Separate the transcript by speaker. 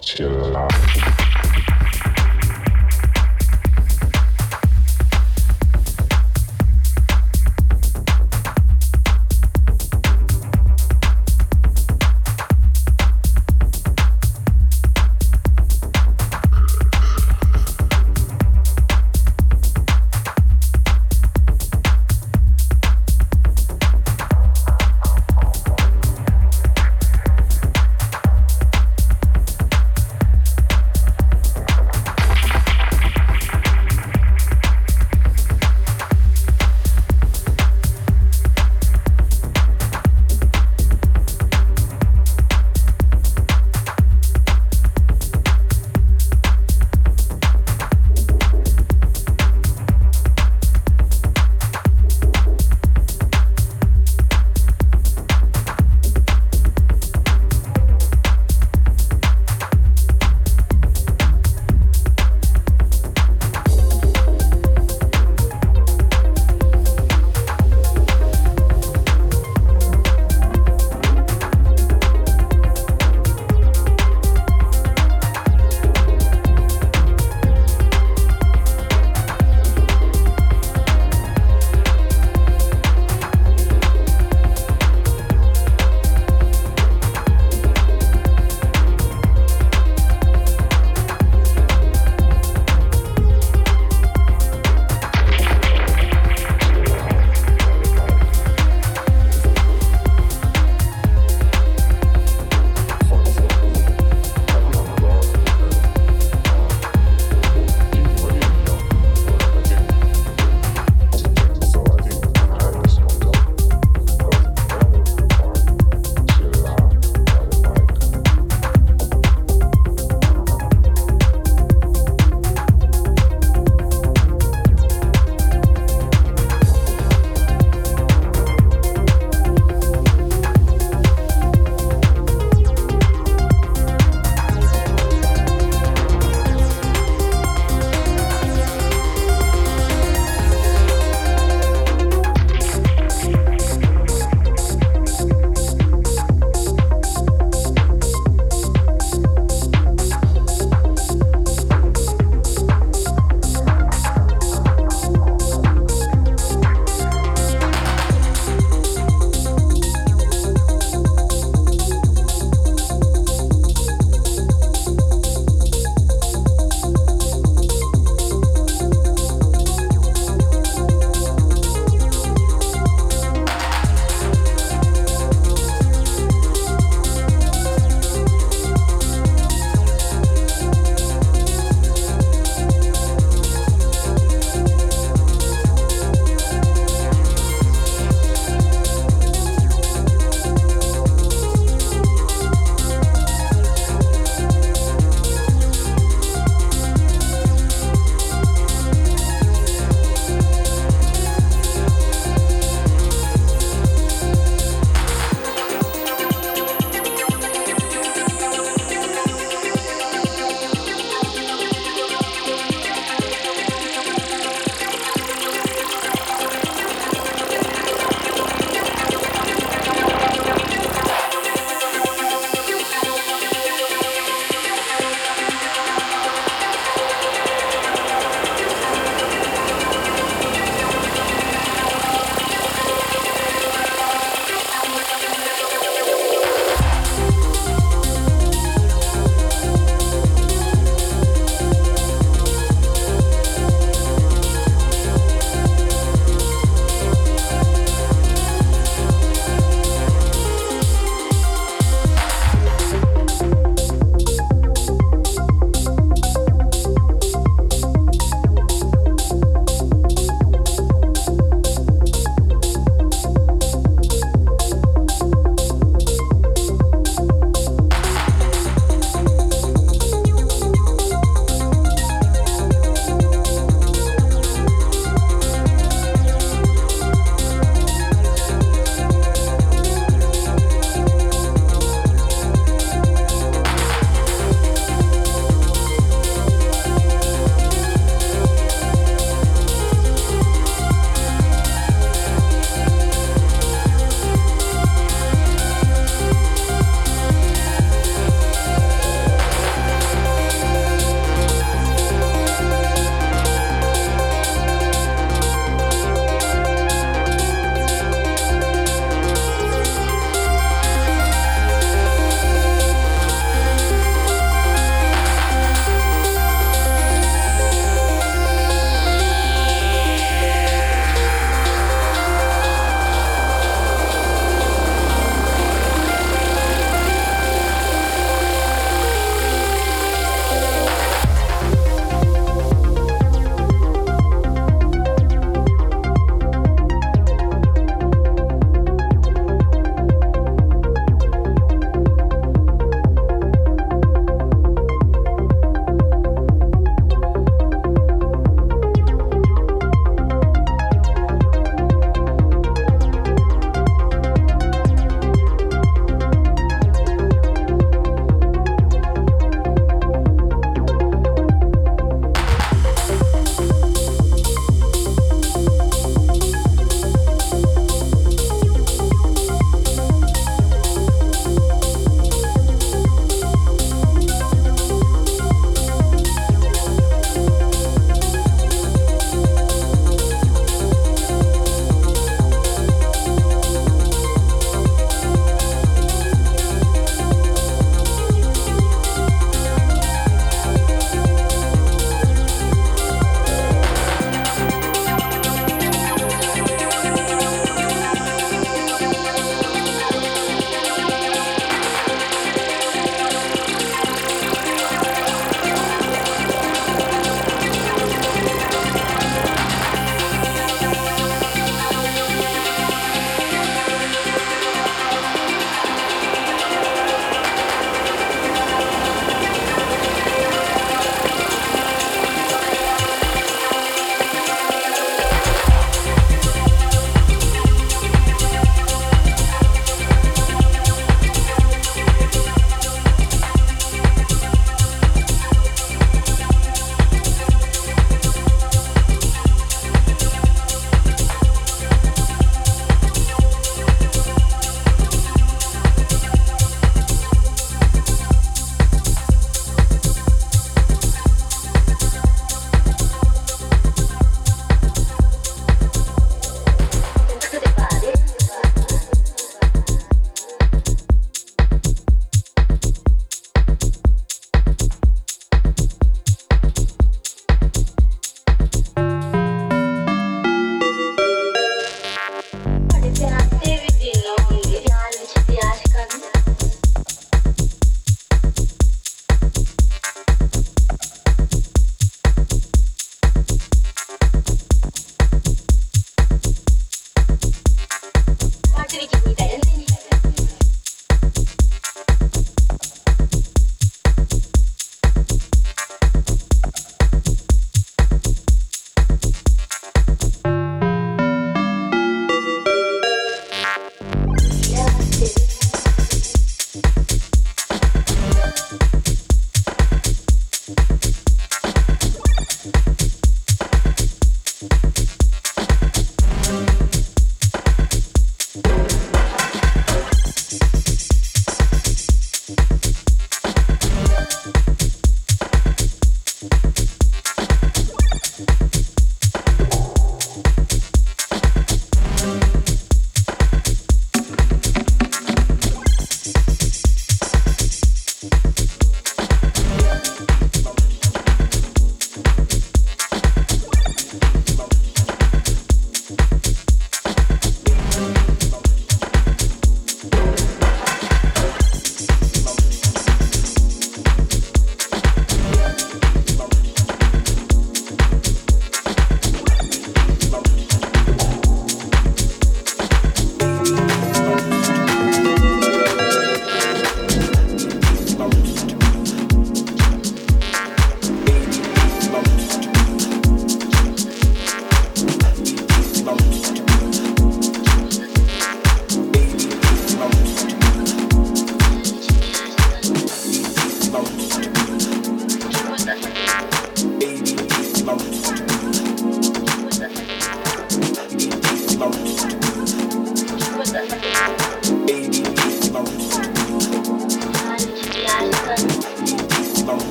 Speaker 1: Chill out.